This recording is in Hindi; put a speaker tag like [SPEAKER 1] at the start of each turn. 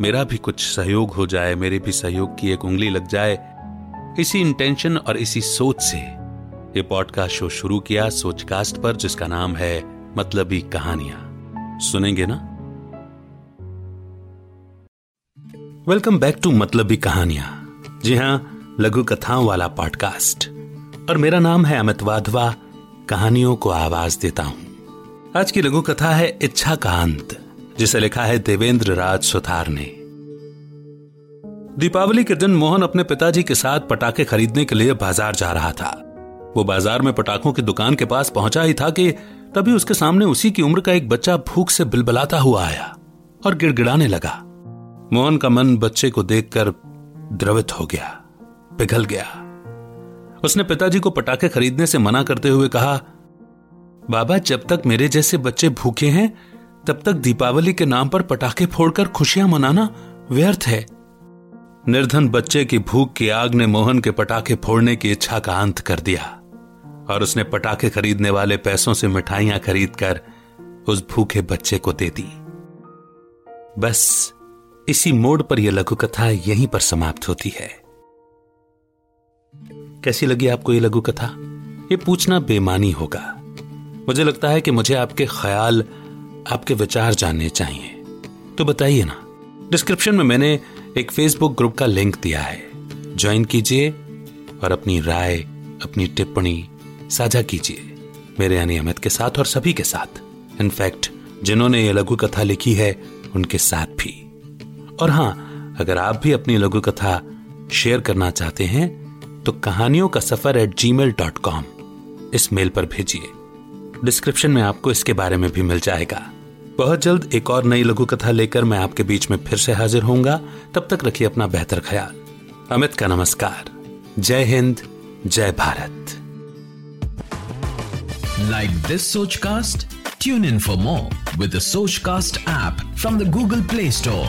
[SPEAKER 1] मेरा भी कुछ सहयोग हो जाए, मेरे भी सहयोग की एक उंगली लग जाए। इसी इंटेंशन और इसी सोच से ये पॉडकास्ट शो शुरू किया सोचकास्ट पर, जिसका नाम है मतलबी कहानियाँ। सुनेंगे ना? वेलकम बैक टू मतलबी कहानियाँ। जी हाँ, लघु कथाओं वाला पॉडकास्ट और मेरा नाम है अमित वाधवा, कहानियों को आवाज़ देता हूँ। आज की लघु कथा है इच्छा का अंत जिसे लिखा है देवेंद्र राज सुथार ने। दीपावली के दिन मोहन अपने पिताजी के साथ पटाखे खरीदने के लिए बाज़ार जा रहा था। वो बाज़ार में पटाखों की दुकान के पास पहुँचा ही था कि तभी उसके सामने उसी की उम्र का एक बच्चा भूख से बिलबिलाता हुआ आया और गिड़गिड़ाने लगा। मोहन का मन बच्चे को देखकर द्रवित हो गया, पिघल गया। उसने पिताजी को पटाखे खरीदने से मना करते हुए कहा, बाबा, जब तक मेरे जैसे बच्चे भूखे हैं तब तक दीपावली के नाम पर पटाखे फोड़कर खुशियाँ मनाना व्यर्थ है। निर्धन बच्चे की भूख की आग ने मोहन के पटाखे फोड़ने की इच्छा का अंत कर दिया, और उसने पटाखे खरीदने वाले पैसों से मिठाइयाँ खरीदकर उस भूखे बच्चे को दे दी। बस, इसी मोड़ पर यह लघु कथा यहीं पर समाप्त होती है। कैसी लगी आपको ये लघु कथा ये पूछना बेमानी होगा। मुझे लगता है कि मुझे आपके ख्याल आपके विचार जानने चाहिए। तो बताइए ना डिस्क्रिप्शन में मैंने एक फेसबुक ग्रुप का लिंक दिया है। ज्वाइन कीजिए और अपनी राय, अपनी टिप्पणी साझा कीजिए। मेरे यानी अमित के साथ और सभी के साथ। इनफैक्ट जिन्होंने ये लघु कथा लिखी है, उनके साथ भी। और हाँ, अगर आप भी अपनी लघु कथा शेयर करना चाहते हैं तो कहानियों का सफ़र at ji mail dot com इस मेल पर भेजिए। डिस्क्रिप्शन में आपको इसके बारे में भी मिल जाएगा। बहुत जल्द एक और नई लघु कथा लेकर मैं आपके बीच में फिर से हाजिर होऊँगा। तब तक रखिए अपना बेहतर ख्याल। अमित का नमस्कार। जय हिंद, जय Bharat.
[SPEAKER 2] Like this Sochcast tune in for more with Sochcast app from the Google Play Store.